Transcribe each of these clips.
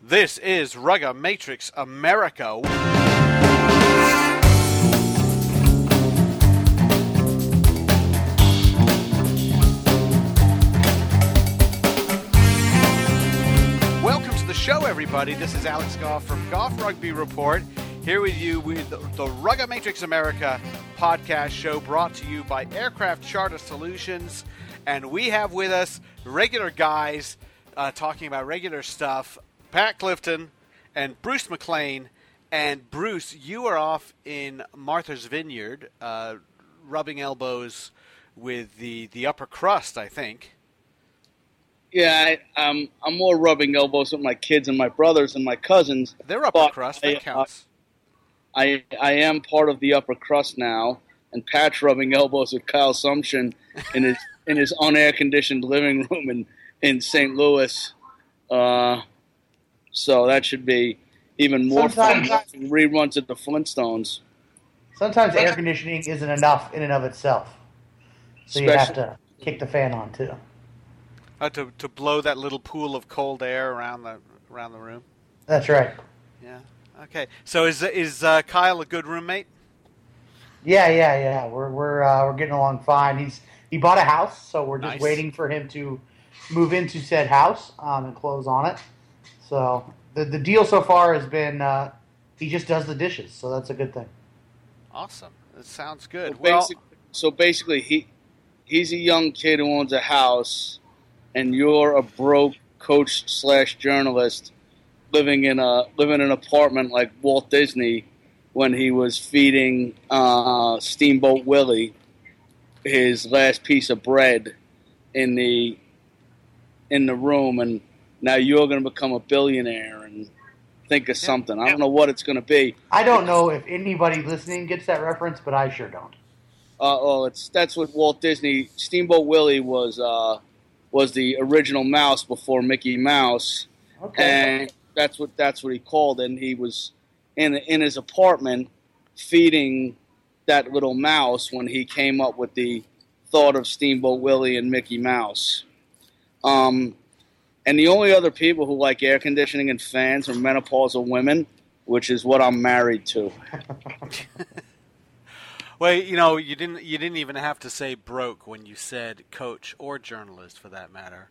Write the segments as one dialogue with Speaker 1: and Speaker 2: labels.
Speaker 1: This is Rugga Matrix America. Welcome to the show, everybody. This is Alex Goff from Goff Rugby Report, here with you with the, Rugga Matrix America podcast show brought to you by Aircraft Charter Solutions. And we have with us regular guys uh, talking about regular stuff Pat Clifton and Bruce McLean. And Bruce, you are off in Martha's Vineyard, uh, rubbing elbows with the, the upper crust, I think.
Speaker 2: Yeah, I, um, I'm more rubbing elbows with my kids and my brothers and my cousins.
Speaker 1: They're upper crust,
Speaker 2: I,
Speaker 1: that
Speaker 2: uh,
Speaker 1: counts.
Speaker 2: I I am part of the upper crust now, and Pat's rubbing elbows with Kyle Sumsion in his in his unair conditioned living room in in St. Louis. Uh, so that should be even more fun.
Speaker 3: Sometimes-
Speaker 2: watching Reruns of the Flintstones.
Speaker 3: Sometimes air conditioning isn't enough in and of itself. So you have to kick the fan on too.
Speaker 1: Uh, to, to blow that little pool of cold air around the around the room.
Speaker 3: That's right.
Speaker 1: Yeah. Okay. So is is uh, Kyle a good roommate?
Speaker 3: Yeah, yeah, yeah. We're we're uh, we're getting along fine. He's he bought a house, so we're just
Speaker 1: Nice.
Speaker 3: waiting for him to move into said house um, and close on it. So the the deal so far has been uh, he just does the dishes, so that's a good thing.
Speaker 1: Awesome. That sounds good.
Speaker 2: So,
Speaker 1: well,
Speaker 2: basic, so basically, he he's a young kid who owns a house, and you're a broke coach slash journalist living in a living in an apartment like Walt Disney when he was feeding uh, Steamboat Willie his last piece of bread in the in the room, and now you're going to become a billionaire and think of something. I don't know what it's going to be.
Speaker 3: I don't know if anybody listening gets that reference, but I sure don't.
Speaker 2: Uh, oh, it's that's what Walt Disney Steamboat Willie was uh, was the original mouse before Mickey Mouse,
Speaker 3: Okay.
Speaker 2: and that's what that's what he called. And he was in in his apartment feeding that little mouse when he came up with the thought of Steamboat Willie and Mickey Mouse. Um, and the only other people who like air conditioning and fans are menopausal women, which is what I'm married to.
Speaker 1: well, you know, you didn't you didn't even have to say broke when you said coach or journalist, for that matter.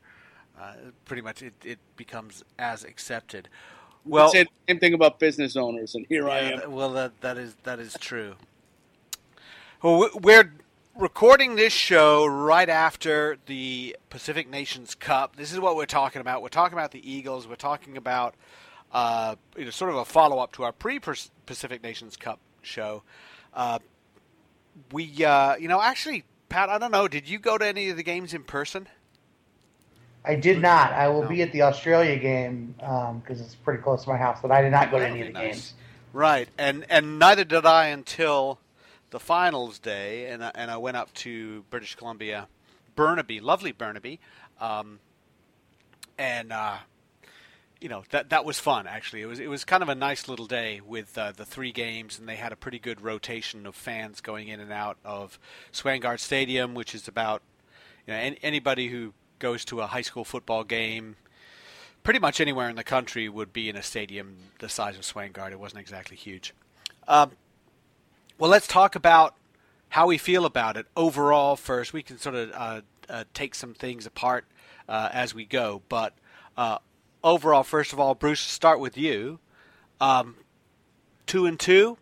Speaker 1: Uh, pretty much, it, it becomes as accepted. Well,
Speaker 2: Say the same thing about business owners, and here I am.
Speaker 1: well, that that is that is true. Well, we- we're recording this show right after the Pacific Nations Cup. This is what we're talking about. We're talking about the Eagles. We're talking about uh, you know, sort of a follow up to our pre Pacific Nations Cup show. Uh, we, uh, you know, actually, Pat, I don't know. Did you go to any of the games in person?
Speaker 3: I did not. I will
Speaker 1: No.
Speaker 3: be at the Australia game because it's pretty close to my house, but I did not go to any of the
Speaker 1: nice.
Speaker 3: games.
Speaker 1: Right, and and neither did I until the finals day, and I, and I went up to British Columbia, Burnaby, lovely Burnaby, um, and uh, you know that that was fun. Actually, it was it was kind of a nice little day with uh, the three games, and they had a pretty good rotation of fans going in and out of Swangard Stadium, which is about you know any, anybody who goes to a high school football game pretty much anywhere in the country would be in a stadium the size of Swangard. It wasn't exactly huge. Um, well, let's talk about how we feel about it overall first. We can sort of uh, uh, take some things apart uh, as we go, but uh, overall, first of all, Bruce, start with you. Um, two and two,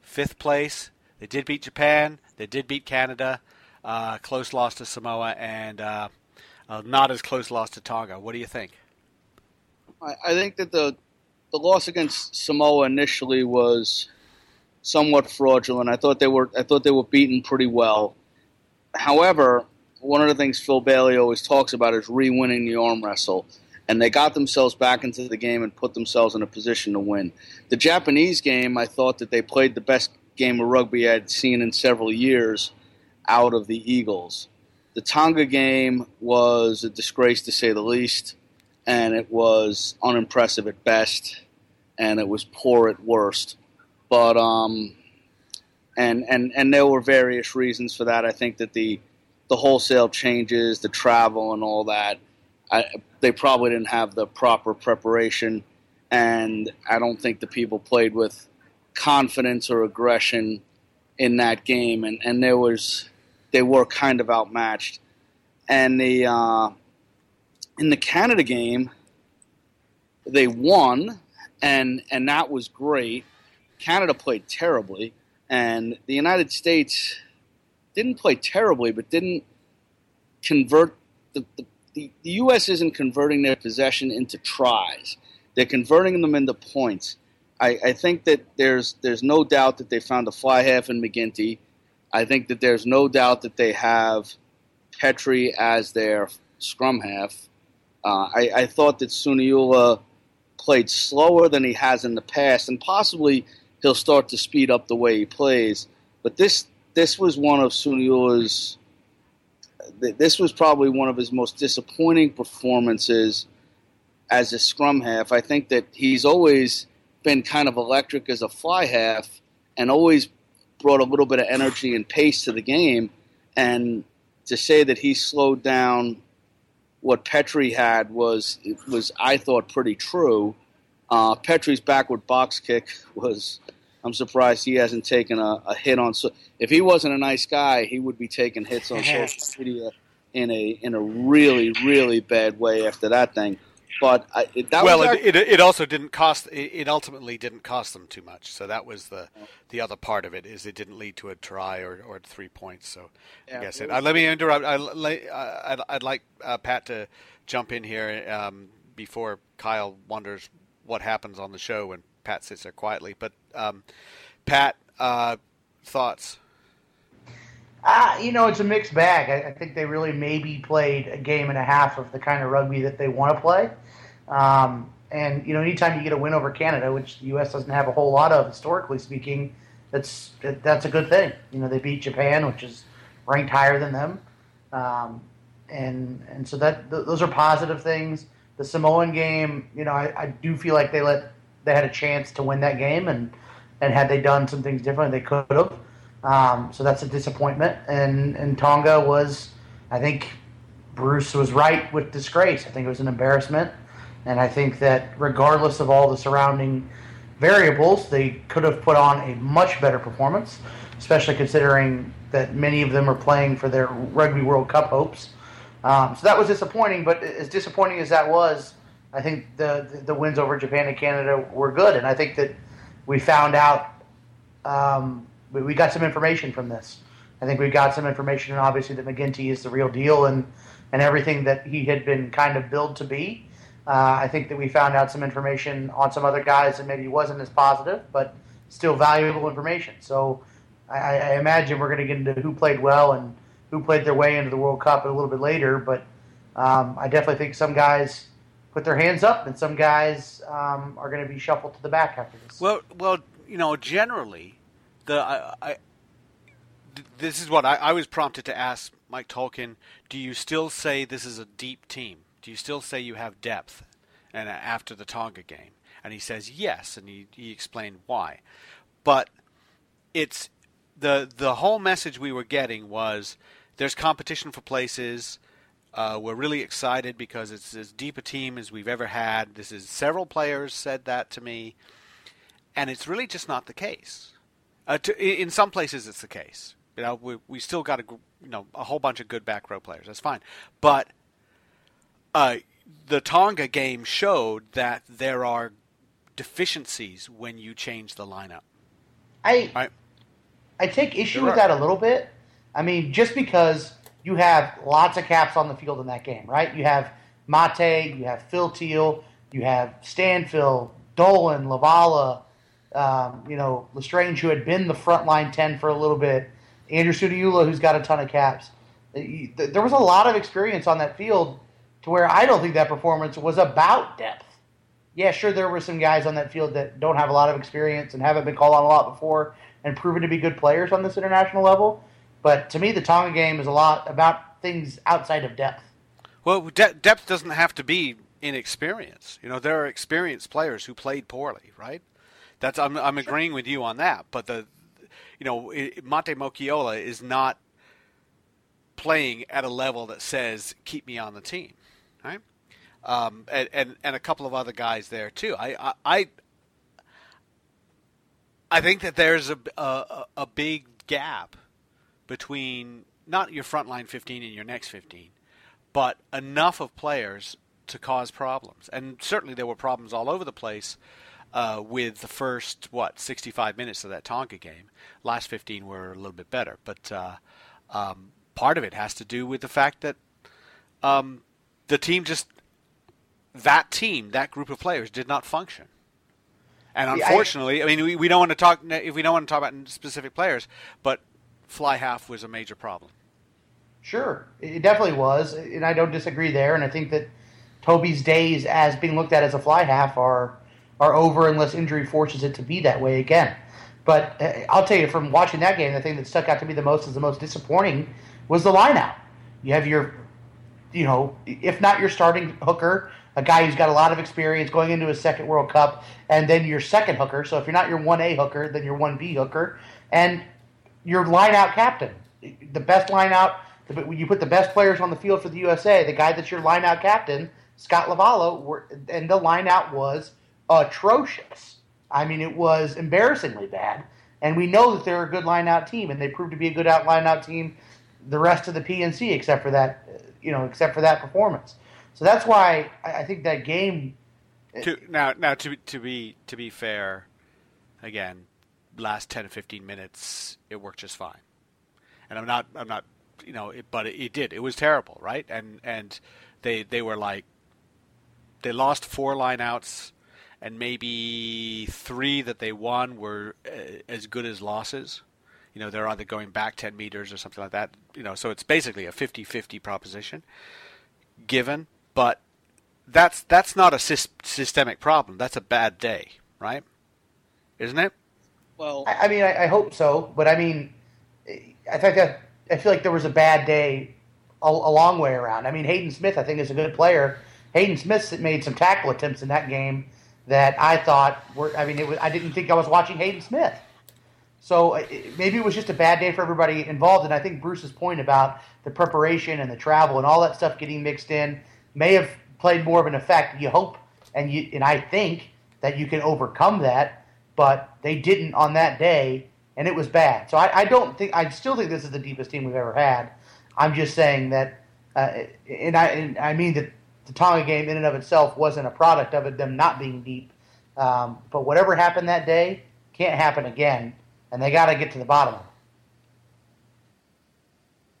Speaker 1: fifth place. They did beat Japan. They did beat Canada. Uh, close loss to Samoa, and uh, not as close loss to Tonga. What do you think?
Speaker 2: I, I think that the the loss against Samoa initially was somewhat fraudulent. I thought they were I thought they were beaten pretty well. However, one of the things Phil Bailey always talks about is re-winning the arm wrestle, and they got themselves back into the game and put themselves in a position to win. The Japanese game, I thought that they played the best game of rugby I'd seen in several years out of the Eagles. The Tonga game was a disgrace to say the least and it was unimpressive at best, and it was poor at worst. But um, and and and there were various reasons for that. I think that the the wholesale changes, the travel, and all that, I, they probably didn't have the proper preparation and I don't think the people played with confidence or aggression in that game, and, and there was they were kind of outmatched. And the uh, in the Canada game, they won, and and that was great. Canada played terribly, and the United States didn't play terribly, but didn't convert the, the, the, U.S. isn't converting their possession into tries. They're converting them into points. I, I think that there's there's no doubt that they found a fly half in MacGinty. I think that there's no doubt that they have Petri as their scrum half. Uh, I, I thought that Suniula played slower than he has in the past, and possibly he'll start to speed up the way he plays. But this this was one of Suniula's. This was probably one of his most disappointing performances as a scrum half. I think that he's always been kind of electric as a fly half, and always brought a little bit of energy and pace to the game. And to say that he slowed down what Petri had was was I thought pretty true. Uh, Petri's backward box kick was. I'm surprised he hasn't taken a, a, hit on. So if he wasn't a nice guy, he would be taking hits on social media in a in a really really bad way after that thing. But I, that
Speaker 1: well,
Speaker 2: our...
Speaker 1: it, it, also didn't cost. It ultimately didn't cost them too much. So that was the the other part of it is it didn't lead to a try or, or three points. So yeah, I guess it. Uh, let me interrupt. I, would I'd like uh, Pat to jump in here um, before Kyle wonders what happens on the show when Pat sits there quietly. But um, Pat, uh, thoughts?
Speaker 3: Uh, you know, it's a mixed bag. I, I, think they really maybe played a game and a half of the kind of rugby that they want to play. Um, and you know, anytime you get a win over Canada, which the U.S. doesn't have a whole lot of historically speaking, that's that's a good thing. You know, they beat Japan, which is ranked higher than them, um, and and so that th- those are positive things. The Samoan game, you know, I, I do feel like they let they had a chance to win that game, and and had they done some things different, they could have. Um, so that's a disappointment. And and Tonga was, I think, Bruce was right with disgrace. I think it was an embarrassment. And I think that regardless of all the surrounding variables, they could have put on a much better performance, especially considering that many of them are playing for their Rugby World Cup hopes. Um, so that was disappointing, but as disappointing as that was, I think the, the, the wins over Japan and Canada were good, and I think that we found out um, we, we got some information from this. I think we got some information, and obviously that MacGinty is the real deal, and and everything that he had been kind of billed to be. Uh, I think that we found out some information on some other guys that maybe wasn't as positive, but still valuable information. So I, I imagine we're going to get into who played well and who played their way into the World Cup a little bit later. But um, I definitely think some guys put their hands up, and some guys um, are going to be shuffled to the back after this.
Speaker 1: Well, well, you know, generally, the I, I this is what I, I was prompted to ask Mike Tolkin. Do you still say this is a deep team? Do you still say you have depth? And after the Tonga game, and he says yes, and he, he explained why. But it's the the whole message we were getting was there's competition for places. Uh, we're really excited because it's as deep a team as we've ever had. This is several players said that to me, and it's really just not the case. Uh, to, in some places, it's the case. You know, we we still got a you know a whole bunch of good back row players. That's fine, but uh, the Tonga game showed that there are deficiencies when you change the lineup.
Speaker 3: I right? I take issue with that a little bit. I mean, just because you have lots of caps on the field in that game, right? You have Mate, you have Phil Thiel, you have Stanfill, Dolan, LaValla, um, you know, L'Estrange, who had been the frontline 10 for a little bit, Andrew Suniula, who's got a ton of caps. There was a lot of experience on that field to where I don't think that performance was about depth. Yeah, sure, there were some guys on that field that don't have a lot of experience and haven't been called on a lot before and proven to be good players on this international level. But to me, the Tonga game is a lot about things outside of depth.
Speaker 1: Well, de- depth doesn't have to be inexperience. You know, there are experienced players who played poorly, right? That's I'm I'm agreeing with you on that. But the, you know, Monte Moeakiola is not playing at a level that says keep me on the team, right? um, and, and and a couple of other guys there too. I I I think that there's a a, a big gap between not your frontline 15 and your next 15, but enough of players to cause problems. And certainly there were problems all over the place uh, with the first what 65 minutes of that Tonga game. Last 15 were a little bit better, but uh, um, part of it has to do with the fact that um, the team just that team, that group of players, did not function. And unfortunately, I, I, mean, we, we don't want to talk if we don't want to talk about specific players, but fly half was a major problem.
Speaker 3: Sure, it definitely was, and I don't disagree there. And I think that Toby's days as being looked at as a fly half are are over unless injury forces it to be that way again. But uh, I'll tell you, from watching that game, the thing that stuck out to me the most as the most disappointing was the lineout. You have your, you know, if not your starting hooker, a guy who's got a lot of experience going into his second World Cup, and then your second hooker. So if you're not your 1A hooker, then your 1B hooker, and your lineout captain. The best lineout, you put the best players on the field for the USA, the guy that's your lineout captain, Scott LaValla, and the lineout was atrocious. I mean, it was embarrassingly bad. And we know that they're a good lineout team, and they proved to be a good out lineout team the rest of the PNC, except for that, you know, except for that performance. So that's why I think that game.
Speaker 1: To, now, now to to be to be fair, again, last ten to fifteen minutes it worked just fine, and I'm not I'm not you know, it, but it, it did. It was terrible, right? And and they they were like they lost four lineouts, and maybe three that they won were uh, as good as losses. You know, they're either going back 10 meters or something like that. You know, so it's basically a 50-50 proposition given but that's that's not a systemic problem. That's a bad day, right? Isn't it?
Speaker 3: Well, I, I mean, I, I, hope so, but I mean, I think that I feel like there was a bad day a, a, long way around. I mean, Hayden Smith, I think, is a good player. Hayden Smith made some tackle attempts in that game that I thought were. I mean, was, I didn't think I was watching Hayden Smith. So uh, it, maybe it was just a bad day for everybody involved. And I think Bruce's point about the preparation and the travel and all that stuff getting mixed in may have played more of an effect. You hope and you and I think that you can overcome that, but they didn't on that day, and it was bad. So I, I don't think I still think this is the deepest team we've ever had. I'm just saying that, uh, and I and I mean that the Tonga game in and of itself wasn't a product of it them not being deep. Um, but whatever happened that day can't happen again, and they got to get to the bottom of it.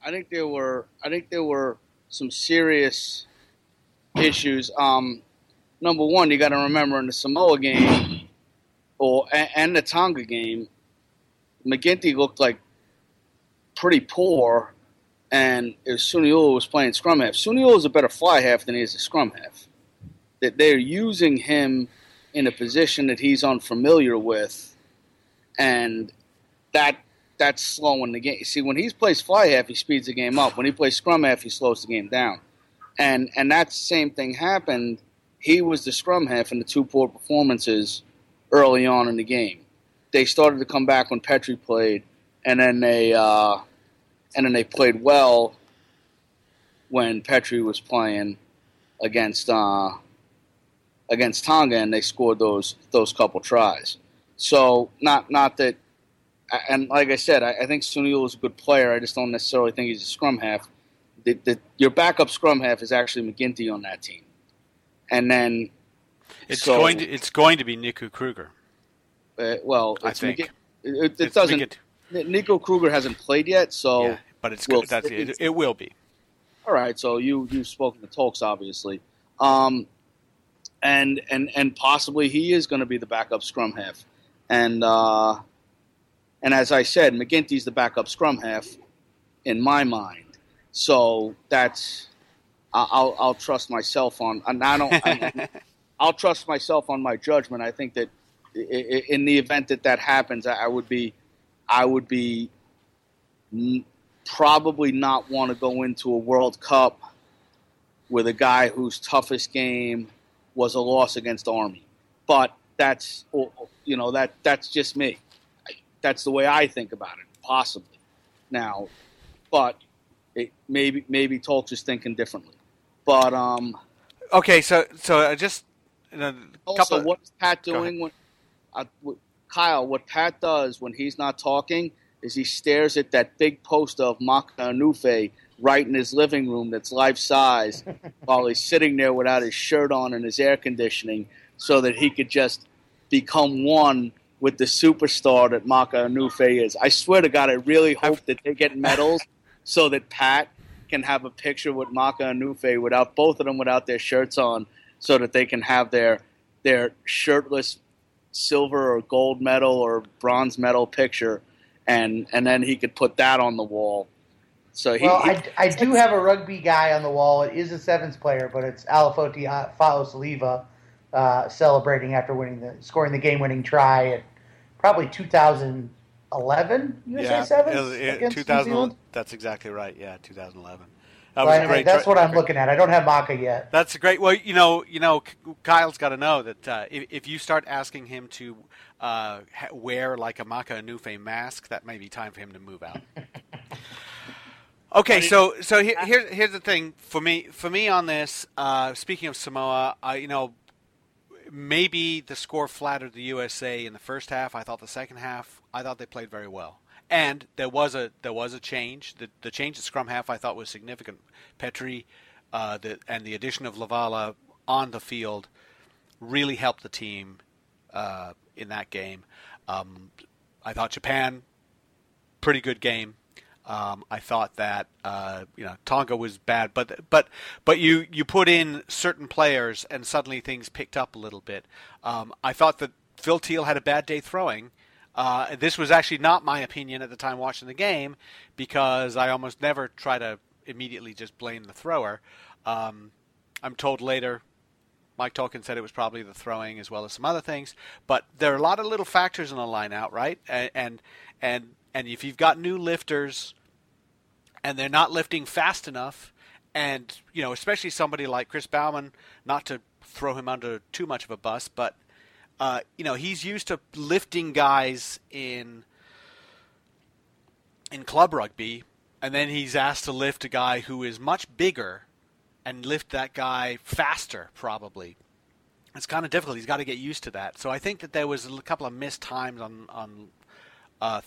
Speaker 2: I think there were I think there were some serious issues. Um, number one, you got to remember in the Samoa game or and the Tonga game, MacGinty looked like pretty poor, and Suniula was playing scrum half. Suniula is a better fly half than he is a scrum half. That they're using him in a position that he's unfamiliar with, and that that's slowing the game. See, when he plays fly half, he speeds the game up. When he plays scrum half, he slows the game down and and that same thing happened. He was the scrum half in the two poor performances early on in the game. They started to come back when Petri played, and then they uh, and then they played well when Petri was playing against uh, against Tonga, and they scored those those couple tries. So not not that, and like I said, I, I think Sunil is a good player. I just don't necessarily think he's a scrum half the, the, your backup scrum half is actually MacGinty on that team, and then
Speaker 1: it's so, going to it's going to be Nico Kruger.
Speaker 2: Uh, well, I think it, it doesn't. MacGinty. Nico Kruger hasn't played yet, so
Speaker 1: yeah, but it's we'll, that's it, it, will be.
Speaker 2: All right, so you you've spoken to Tolks, obviously, um, and and and possibly he is going to be the backup scrum half, and uh, and as I said, MacGinty's the backup scrum half in my mind. So that's I'll I'll trust myself on. And I don't. I, I'll trust myself on my judgment. I think that in the event that that happens, I would be I would be probably not want to go into a World Cup with a guy whose toughest game was a loss against Army. But that's you know that that's just me. That's the way I think about it. Possibly now, but it, maybe maybe Tolch is thinking differently, but um,
Speaker 1: okay, so so I just
Speaker 2: Also,
Speaker 1: couple.
Speaker 2: what's Pat doing when uh, Kyle? What Pat does when he's not talking is he stares at that big poster of Maka Unufe right in his living room that's life size while he's sitting there without his shirt on and his air conditioning, so that he could just become one with the superstar that Maka Unufe is. I swear to God, I really hope that they get medals so that Pat can have a picture with Maka Unufe without both of them without their shirts on, so that they can have their their shirtless silver or gold medal or bronze medal picture, and and then he could put that on the wall. So he,
Speaker 3: well,
Speaker 2: he-
Speaker 3: I, I do have a rugby guy on the wall. It is a sevens player, but it's Alafoti Faosiliva uh, celebrating after winning the scoring the game winning try at probably 2011 USA
Speaker 1: yeah,
Speaker 3: sevens
Speaker 1: it it-
Speaker 3: against New
Speaker 1: 2000
Speaker 3: Zealand.
Speaker 1: That's exactly right. Yeah, 2011. That was
Speaker 3: I-
Speaker 1: a great.
Speaker 3: that's
Speaker 1: try-
Speaker 3: what I'm looking at. I don't have Maka yet.
Speaker 1: That's a great. Well, you know, you know, Kyle's got to know that uh, if, if you start asking him to uh, wear like a Maka Unufe mask, that may be time for him to move out. Okay, so so here, here's here's the thing for me for me on this. Uh, speaking of Samoa, I you know maybe the score flattered the USA in the first half. I thought the second half, I thought they played very well, and there was a there was a change. The the change at scrum half I thought was significant. Petri, uh, the and the addition of LaValla on the field really helped the team uh, in that game. Um, I thought Japan pretty good game. Um, I thought that uh, you know Tonga was bad, but but but you you put in certain players and suddenly things picked up a little bit. Um, I thought that Phil Thiel had a bad day throwing. Uh, this was actually not my opinion at the time watching the game because I almost never try to immediately just blame the thrower. Um, I'm told later Mike Tolkin said it was probably the throwing as well as some other things, but there are a lot of little factors in the line out, right? And and and, and if you've got new lifters and they're not lifting fast enough, and you know, especially somebody like Chris Baumann, not to throw him under too much of a bus, but uh, you know, he's used to lifting guys in in club rugby, and then he's asked to lift a guy who is much bigger and lift that guy faster, probably. It's kind of difficult. He's got to get used to that. So I think that there was a couple of missed times on on uh,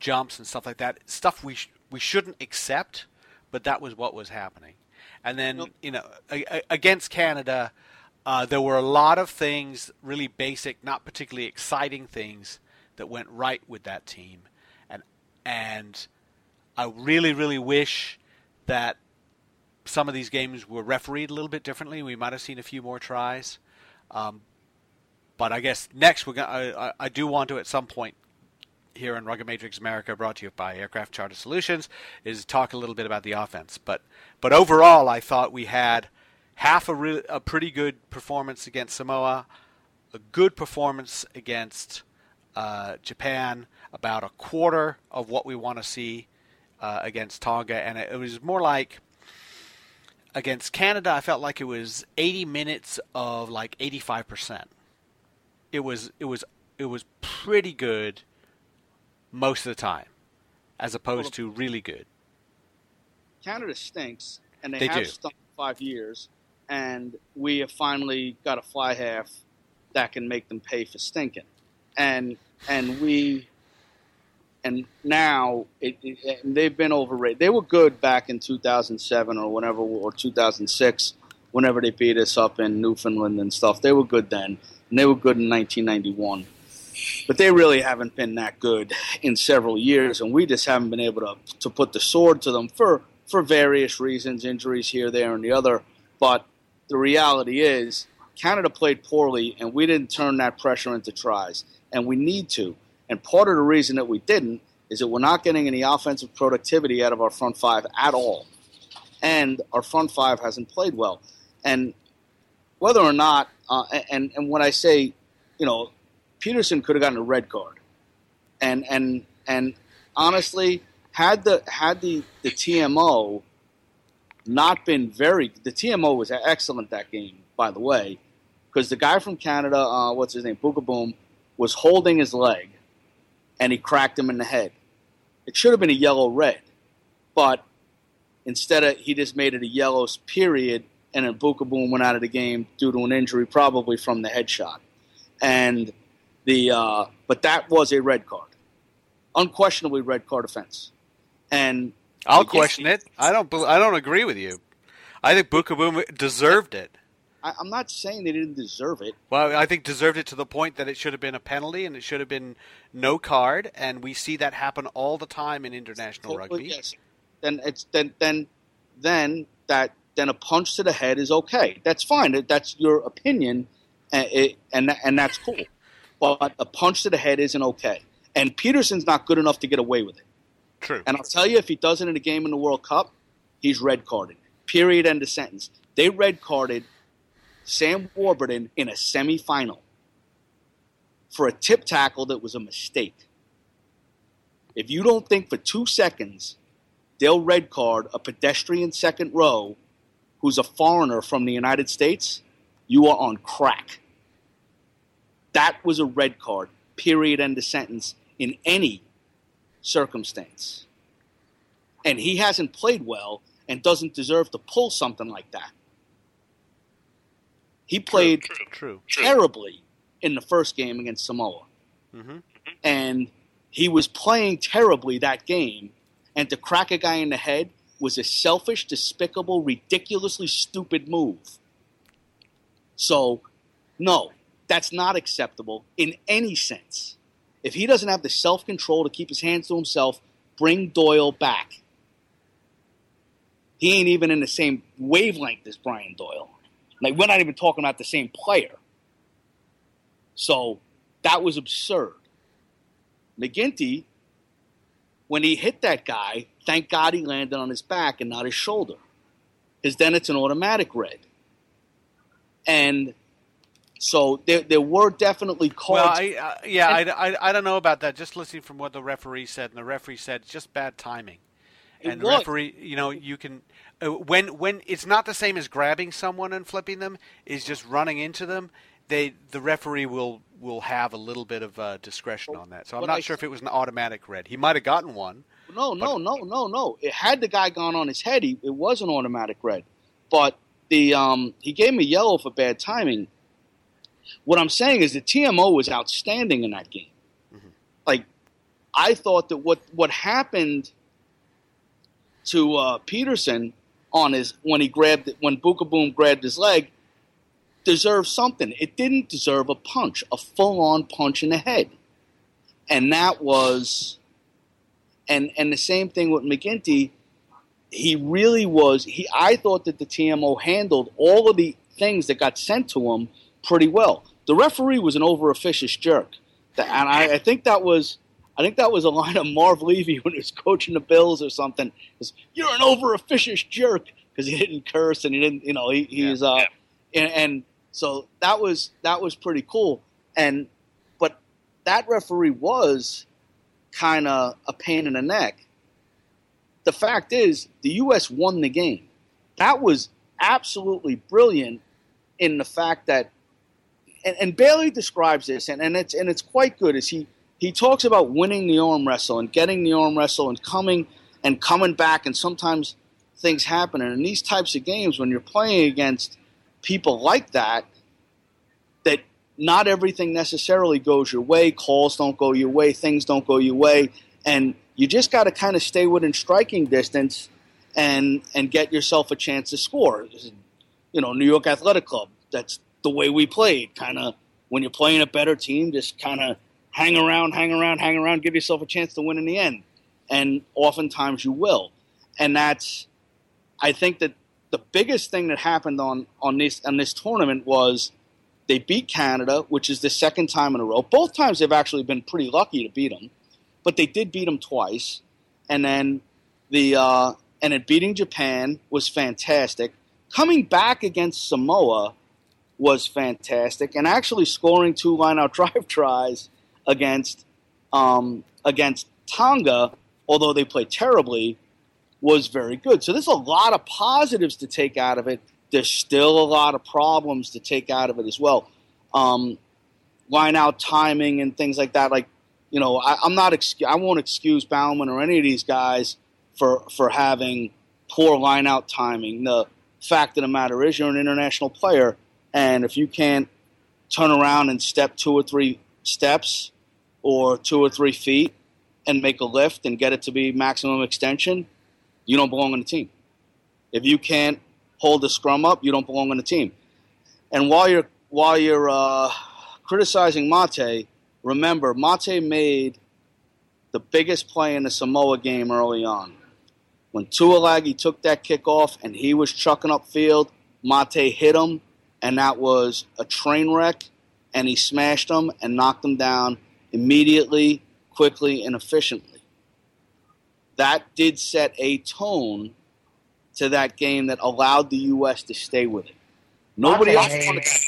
Speaker 1: jumps and stuff like that. Stuff we sh- we shouldn't accept, but that was what was happening. And then
Speaker 2: Nope.
Speaker 1: you know a- a- against Canada, uh, there were a lot of things, really basic, not particularly exciting things that went right with that team, and and I really really wish that some of these games were refereed a little bit differently. We might have seen a few more tries. Um, but I guess next we're gonna. I, I, do want to at some point here on Rugga Matrix America, brought to you by Aircraft Charter Solutions, is talk a little bit about the offense. But but overall, I thought we had half a, re- a pretty good performance against Samoa, a good performance against uh, Japan, about a quarter of what we want to see uh, against Tonga, and it, it was more like against Canada. I felt like it was 80 minutes of like 85 percent. It was it was it was pretty good most of the time, as opposed to really good.
Speaker 2: Canada stinks, and they,
Speaker 1: They
Speaker 2: have
Speaker 1: do.
Speaker 2: stunk five years, and we have finally got a fly half that can make them pay for stinking, and and we, and now it, it, they've been overrated. They were good back in 2007 or whenever or 2006, whenever they beat us up in Newfoundland and stuff. They were good then, and they were good in 1991. But they really haven't been that good in several years, and we just haven't been able to to put the sword to them for for various reasons, injuries here, there, and the other. But the reality is, Canada played poorly, and we didn't turn that pressure into tries, and we need to. And part of the reason that we didn't is that we're not getting any offensive productivity out of our front five at all, and our front five hasn't played well. And whether or not, uh, and and when I say, you know, Peterson could have gotten a red card, and and and honestly, had the had the the TMO not been very, the TMO was excellent that game, by the way, because the guy from Canada, uh, what's his name, Beukeboom, was holding his leg, and he cracked him in the head. It should have been a yellow red, but instead of he just made it a yellow period and then Buka went out of the game due to an injury, probably from the headshot. And the uh, but that was a red card, unquestionably red card offense. And
Speaker 1: I'll question it. I don't. I don't agree with you. I think Beukeboom deserved it.
Speaker 2: I, am not saying they didn't deserve it.
Speaker 1: Well, I think deserved it to the point that it should have been a penalty and it should have been no card, and we see that happen all the time in international well, rugby.
Speaker 2: Yes. Then it's then then then that then a punch to the head is okay. That's fine. That's your opinion, and it, and, and that's cool. But a punch to the head isn't okay. And Peterson's not good enough to get away with it.
Speaker 1: True.
Speaker 2: And I'll tell you, if he does it in a game in the World Cup, he's red carded. Period. End of sentence. They red carded Sam Warburton in a semifinal for a tip tackle that was a mistake. If you don't think for two seconds they'll red card a pedestrian second row who's a foreigner from the United States, you are on crack. That was a red card, period, end of sentence, in any circumstance. And he hasn't played well and doesn't deserve to pull something like that. He played
Speaker 1: true, true,
Speaker 2: true. terribly in the first game against Samoa.
Speaker 1: Mm-hmm.
Speaker 2: And he was playing terribly that game. And to crack a guy in the head was a selfish, despicable, ridiculously stupid move. So, no, that's not acceptable in any sense. If he doesn't have the self control to keep his hands to himself, bring Doyle back. He ain't even in the same wavelength as Brian Doyle. Like we're not even talking about the same player. So that was absurd. MacGinty, when he hit that guy, thank God he landed on his back and not his shoulder. Because then it's an automatic red. And so there, there were definitely calls.
Speaker 1: Well, I, uh, yeah, and, I, I, I, don't know about that. Just listening from what the referee said, and the referee said just bad timing. And the referee, you know, you can uh, when when it's not the same as grabbing someone and flipping them, is just running into them. They the referee will will have a little bit of uh, discretion on that. So I'm not sure if it was an automatic red. He might have gotten one.
Speaker 2: No, no, no, no, no. It had the guy gone on his head, he, it was an automatic red. But the um, he gave me yellow for bad timing. What I'm saying is the TMO was outstanding in that game. Mm-hmm. Like I thought that what what happened to uh, Peterson on his when he grabbed it, when Beukeboom grabbed his leg deserved something. It didn't deserve a punch, a full on punch in the head, and that was and and the same thing with MacGinty. He really was. He I thought that the TMO handled all of the things that got sent to him pretty well. The referee was an over officious jerk, and I, I think that was I think that was a line of Marv Levy when he was coaching the Bills or something. Was, You're an over officious jerk because he didn't curse and he didn't, you know, he, he's yeah, uh, yeah. And, and so that was that was pretty cool. And but that referee was kind of a pain in the neck. The fact is, the U.S. won the game. That was absolutely brilliant in the fact that, and, and Bailey describes this, and, and it's and it's quite good. Is he he talks about winning the arm wrestle and getting the arm wrestle and coming and coming back and sometimes things happen and in these types of games when you're playing against people like that that not everything necessarily goes your way calls don't go your way things don't go your way and you just got to kind of stay within striking distance and and get yourself a chance to score you know new york athletic club that's the way we played kind of when you're playing a better team just kind of hang around, hang around, hang around, give yourself a chance to win in the end. And oftentimes you will. And that's, I think that the biggest thing that happened on, on this on this tournament was they beat Canada, which is the second time in a row. Both times they've actually been pretty lucky to beat them, but they did beat them twice. And then the uh, and then beating Japan was fantastic. Coming back against Samoa was fantastic, and actually scoring two line-out drive tries against um, against Tonga, although they played terribly, was very good. So there's a lot of positives to take out of it. There's still a lot of problems to take out of it as well. Um, line out timing and things like that. Like, you know, I, am not. Excu- I won't excuse Baumann or any of these guys for for having poor line out timing. The fact of the matter is, you're an international player, and if you can't turn around and step two or three steps or two or three feet and make a lift and get it to be maximum extension, you don't belong on the team. If you can't hold the scrum up, you don't belong on the team. And while you're while you're uh, criticizing Mate, remember Mate made the biggest play in the Samoa game early on. When Tuilagi took that kick off and he was chucking up field, Mate hit him, and that was a train wreck, and he smashed them and knocked them down immediately, quickly, and efficiently. That did set a tone to that game that allowed the U.S. to stay with it. Nobody else wanted that.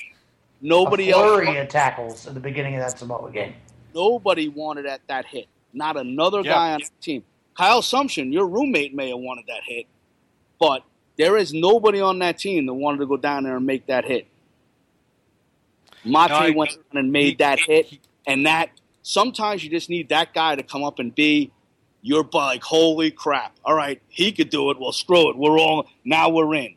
Speaker 2: Nobody
Speaker 3: a flurry
Speaker 2: else.
Speaker 3: of tackles at the beginning of that Samoa game.
Speaker 2: Nobody wanted that, that hit. Not another guy on the team. Kyle Sumsion, your roommate may have wanted that hit, but there is nobody on that team that wanted to go down there and make that hit. Mate
Speaker 1: No, I-
Speaker 2: went down and made
Speaker 1: he-
Speaker 2: that hit,
Speaker 1: he-
Speaker 2: and that sometimes you just need that guy to come up and be you're like holy crap. All right he could do it. Well screw it. We're all now we're in.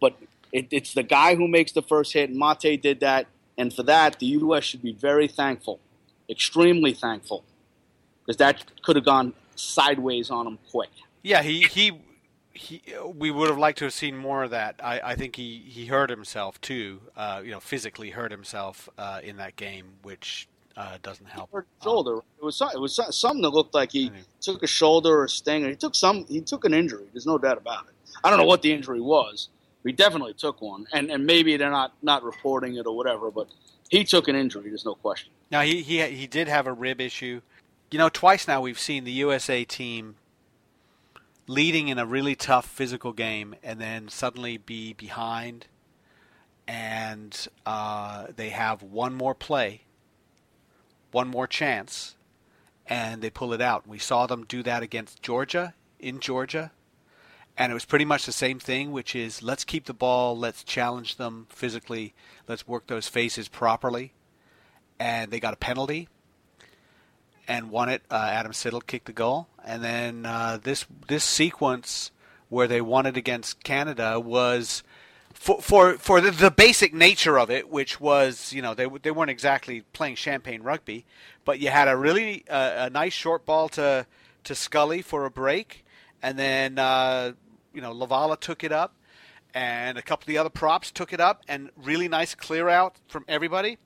Speaker 2: But it, it's the guy who makes the first hit. And mate did that. And for that the us should be very thankful extremely thankful because that could have gone sideways on him quick.
Speaker 1: Yeah, he he. He, we would have liked to have seen more of that. I, I think he, he hurt himself too. Uh, you know, physically hurt himself uh, in that game, which uh, doesn't help.
Speaker 2: hurt his shoulder it was it was something that looked like he took a shoulder or a stinger he took some he took an injury there's no doubt about it i don't know what the injury was he definitely took one and and maybe they're not not reporting it or whatever but he took an injury there's no question
Speaker 1: Now he he he did have a rib issue. You know, twice now we've seen the USA team leading in a really tough physical game and then suddenly be behind, and uh, they have one more play, one more chance, and they pull it out. We saw them do that against Georgia in Georgia. And it was pretty much the same thing, which is let's keep the ball, let's challenge them physically, let's work those faces properly and they got a penalty and won it. Uh, Adam Siddall kicked the goal, and then uh, this this sequence where they won it against Canada was for for for the, the basic nature of it, which was you know they they weren't exactly playing champagne rugby, but you had a really uh, a nice short ball to to Scully for a break, and then uh, you know LaValla took it up. And a couple of the other props took it up, and really nice clear out from everybody.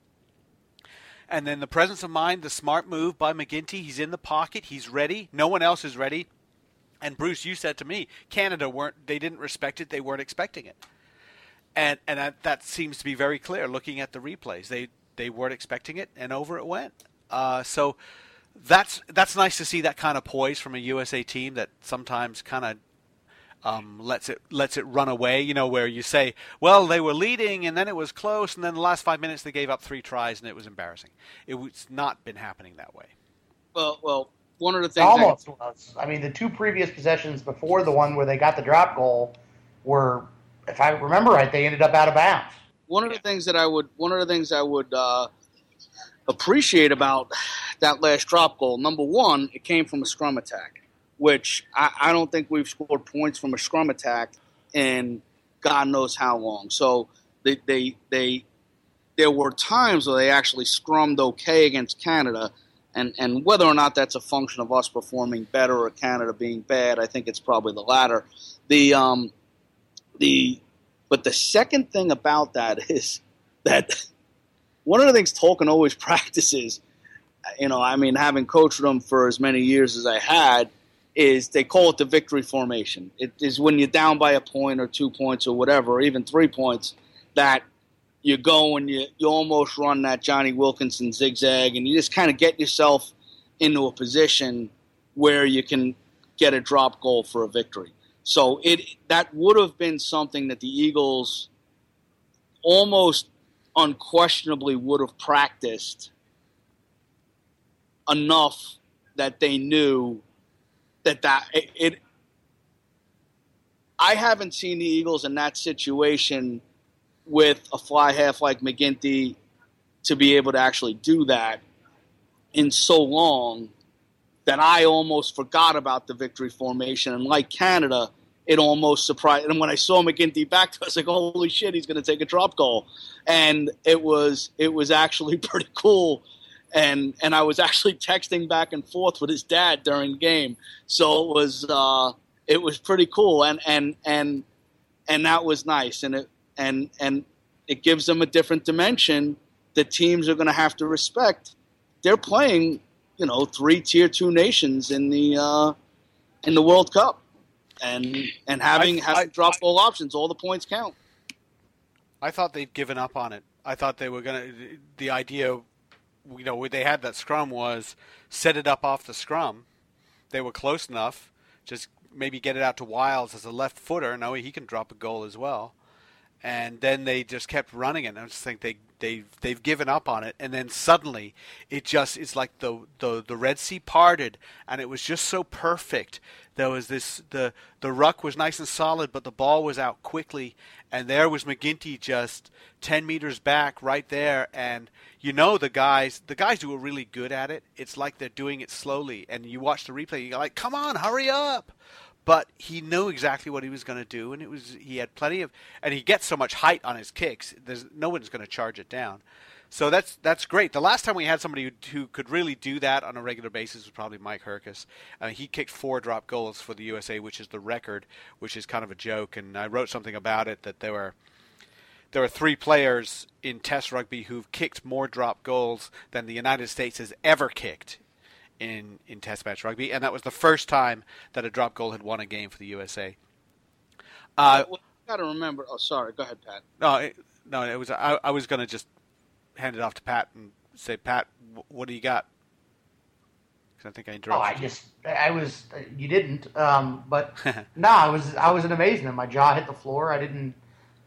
Speaker 1: And then the presence of mind, the smart move by MacGinty. He's in the pocket. He's ready. No one else is ready. And Bruce, you said to me, Canada weren't. They didn't respect it. They weren't expecting it. And and that, that seems to be very clear looking at the replays. They they weren't expecting it, and over it went. Uh, so that's that's nice to see that kind of poise from a USA team that sometimes kind of um, lets it lets it run away. You know, where you say, "Well, they were leading, and then it was close, and then the last five minutes they gave up three tries, and it was embarrassing." It was not been happening that way.
Speaker 2: well well one of the
Speaker 3: It
Speaker 2: things that-
Speaker 3: almost was. I mean, the two previous possessions before the one where they got the drop goal were, if I remember right, they ended up out of bounds.
Speaker 2: one of the things that I would one of the things I would uh, appreciate about that last drop goal. Number one, it came from a scrum attack, which I, I don't think we've scored points from a scrum attack in God knows how long. So they they they there were times where they actually scrummed okay against Canada. And, and whether or not that's a function of us performing better or Canada being bad, I think it's probably the latter. The um, the but the second thing about that is that one of the things Tolkin always practices, you know, I mean, having coached them for as many years as I had, is they call it the victory formation. It is when you're down by a point or two points or whatever, or even three points, that you go and you, you almost run that Jonny Wilkinson zigzag and you just kind of get yourself into a position where you can get a drop goal for a victory. So it that would have been something that the Eagles almost unquestionably would have practiced enough that they knew that that it, it I haven't seen the Eagles in that situation with a fly half like MacGinty to be able to actually do that in so long that I almost forgot about the victory formation. And like Canada, it almost surprised. And when I saw MacGinty back, I was like, "Holy shit, he's going to take a drop goal!" And it was it was actually pretty cool. And and I was actually texting back and forth with his dad during the game, so it was uh, it was pretty cool. And and and and that was nice. And it and and it gives them a different dimension that teams are going to have to respect. They're playing, you know, three tier two nations in the uh, in the World Cup and and having
Speaker 1: I-
Speaker 2: having
Speaker 1: I-
Speaker 2: drop goal options, all the points count.
Speaker 1: I thought they'd given up on it. I thought they were gonna. The idea, you know, they had that scrum was set it up off the scrum. They were close enough. Just maybe get it out to Wyles as a left footer. No, he can drop a goal as well. And then they just kept running it. And I just think they they they've given up on it. And then suddenly, it just it's like the the the Red Sea parted, and it was just so perfect. There was this the the ruck was nice and solid, but the ball was out quickly, and there was MacGinty just ten meters back, right there, and you know the guys the guys who are really good at it. It's like they're doing it slowly, and you watch the replay, you're like, come on, hurry up! But he knew exactly what he was going to do, and it was he had plenty of, and he gets so much height on his kicks. There's no one's going to charge it down. So that's that's great. The last time we had somebody who, who could really do that on a regular basis was probably Mike Hercus. Uh, he kicked four drop goals for the USA, which is the record, which is kind of a joke. And I wrote something about it that there were there are three players in Test rugby who've kicked more drop goals than the United States has ever kicked in in Test match rugby, and that was the first time that a drop goal had won a game for the USA. Uh,
Speaker 2: Well, got to remember. Oh, sorry. Go ahead, Pat.
Speaker 1: no, it, no, it was I, I was going to just hand it off to Pat and say, Pat, wh- what do you got? Because I think I interrupted.
Speaker 3: Oh,
Speaker 1: interrupted.
Speaker 3: I just, I was, you didn't, um, but no, I was, I was in amazement. My jaw hit the floor. I didn't,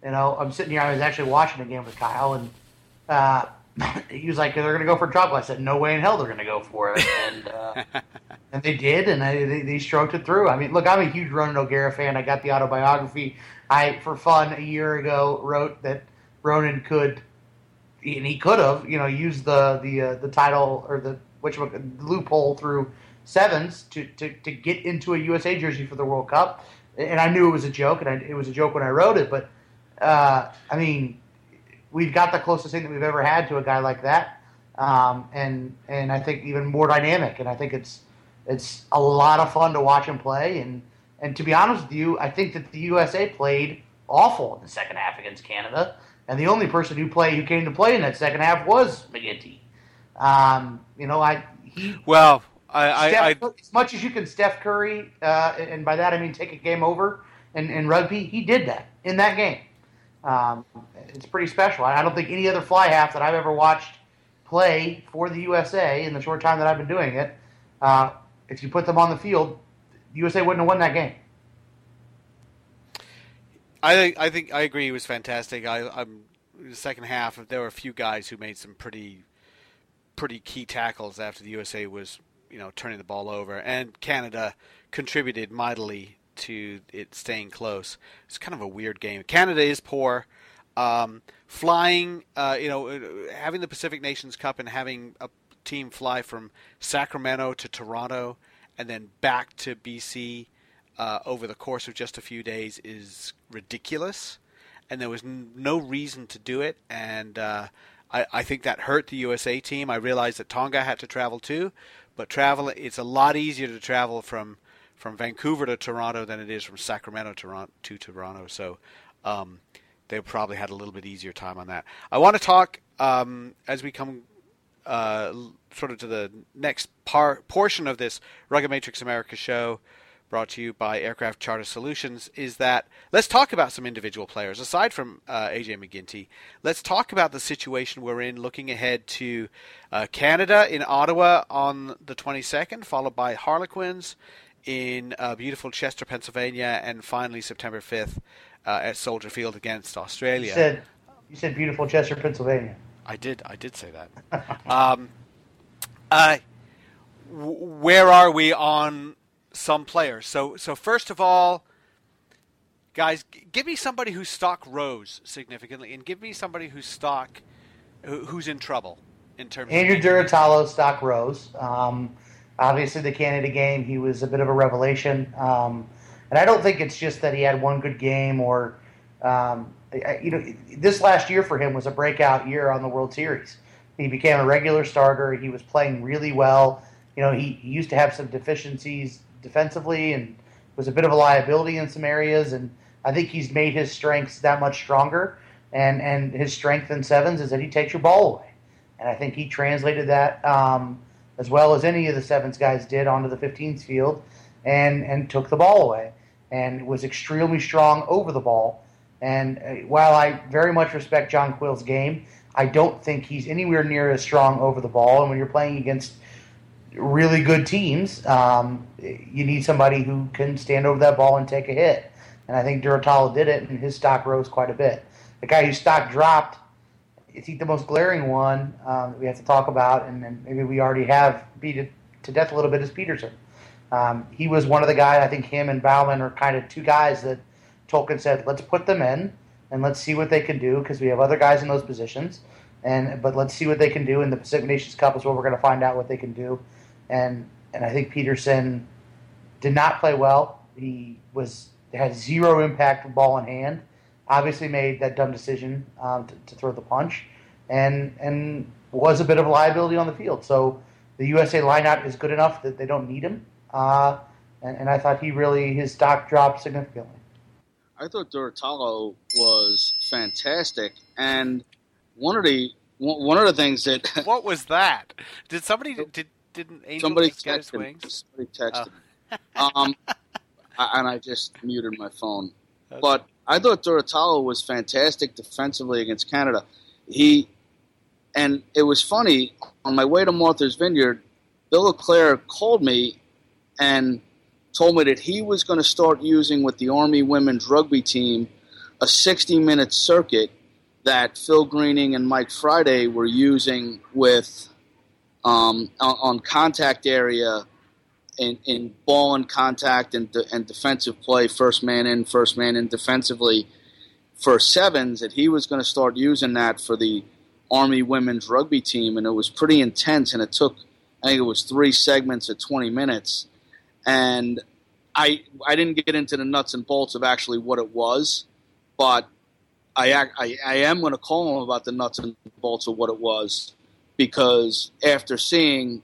Speaker 3: you know, I'm sitting here. I was actually watching the game with Kyle, and uh, he was like, "They're going to go for a drop. I said, "No way in hell they're going to go for it," and uh, and they did, and I, they, they stroked it through. I mean, look, I'm a huge Ronan O'Gara fan. I got the autobiography. I, for fun, a year ago, wrote that Ronan could, and he could have, you know, used the the uh, the title or the which loophole through sevens to, to, to get into a USA jersey for the World Cup. And I knew it was a joke, and I, it was a joke when I wrote it. But uh, I mean, we've got the closest thing that we've ever had to a guy like that, um, and and I think even more dynamic. And I think it's it's a lot of fun to watch him play. And and to be honest with you, I think that the USA played awful in the second half against Canada. And the only person who played who came to play in that second half was MacGinty. Um, you know, I he
Speaker 1: well, I, I, I,
Speaker 3: as much as you can Steph Curry, uh, and by that I mean take a game over in, in rugby, he did that in that game. Um, it's pretty special. I don't think any other fly half that I've ever watched play for the USA in the short time that I've been doing it, uh, if you put them on the field, the USA wouldn't have won that game.
Speaker 1: I think I think I agree. He was fantastic. I, I'm the second half. There were a few guys who made some pretty, pretty key tackles after the USA was, you know, turning the ball over, and Canada contributed mightily to it staying close. It's kind of a weird game. Canada is poor. Um, flying, uh, you know, having the Pacific Nations Cup and having a team fly from Sacramento to Toronto and then back to BC uh, over the course of just a few days is ridiculous, and there was n- no reason to do it. And uh, I, I think that hurt the USA team. I realized that Tonga had to travel too, but travel it's a lot easier to travel from from Vancouver to Toronto than it is from Sacramento to Toronto. To Toronto. So um, they probably had a little bit easier time on that. I want to talk um, as we come uh, sort of to the next par- portion of this Rugga Matrix America show, brought to you by Aircraft Charter Solutions, is that let's talk about some individual players. Aside from uh, AJ MacGinty, let's talk about the situation we're in looking ahead to uh, Canada in Ottawa on the 22nd, followed by Harlequins in uh, beautiful Chester, Pennsylvania, and finally September 5th uh, at Soldier Field against Australia.
Speaker 3: You said you said beautiful Chester, Pennsylvania.
Speaker 1: I did. I did say that. um, uh, w- where are we on some players? So, so first of all, guys, g- give me somebody whose stock rose significantly, and give me somebody whose stock who, who's in trouble in terms.
Speaker 3: Andrew
Speaker 1: of
Speaker 3: Durutalo stock rose. Um, obviously, the Canada game, he was a bit of a revelation. Um, And I don't think it's just that he had one good game or, um, you know, this last year for him was a breakout year on the World Series. He became a regular starter. He was playing really well. You know, he, he used to have some deficiencies defensively and was a bit of a liability in some areas. And I think he's made his strengths that much stronger. And, and his strength in sevens is that he takes your ball away. And I think he translated that um, as well as any of the sevens guys did onto the 15s field and, and took the ball away and was extremely strong over the ball. And uh, while I very much respect John Quill's game, I don't think he's anywhere near as strong over the ball. And when you're playing against really good teams, um, you need somebody who can stand over that ball and take a hit. And I think Durutalo did it, and his stock rose quite a bit. The guy whose stock dropped, I think the most glaring one um, we have to talk about, and, and, maybe we already have beat it to death a little bit, is Peterson. Um, he was one of the guys, I think him and Baumann are kind of two guys that Tolkin said, let's put them in and let's see what they can do because we have other guys in those positions. And but let's see what they can do And the Pacific Nations Cup is where we're going to find out what they can do. And and I think Peterson did not play well. He was had zero impact with ball in hand. Obviously made that dumb decision um, to, to, throw the punch, and and was a bit of a liability on the field. So the USA lineup is good enough that they don't need him. Uh, and, and I thought he really his stock dropped significantly.
Speaker 2: I thought Durutalo was fantastic, and one of the one of the things that
Speaker 1: what was that? Did somebody did didn't Angel
Speaker 2: somebody
Speaker 1: just get his wings?
Speaker 2: Somebody texted oh. um, and I just muted my phone. But I thought Durutalo was fantastic defensively against Canada. He and it was funny on my way to Martha's Vineyard. Bill Leclerc called me and told me that he was going to start using with the Army women's rugby team a 60 minute circuit that Phil Greening and Mike Friday were using with um, on, contact area in, in ball and contact and, de- and defensive play, first man in, first man in defensively for sevens, that he was going to start using that for the Army women's rugby team, and it was pretty intense, and it took I think it was three segments of 20 minutes. And I I didn't get into the nuts and bolts of actually what it was, but I I, I am going to call him about the nuts and bolts of what it was because after seeing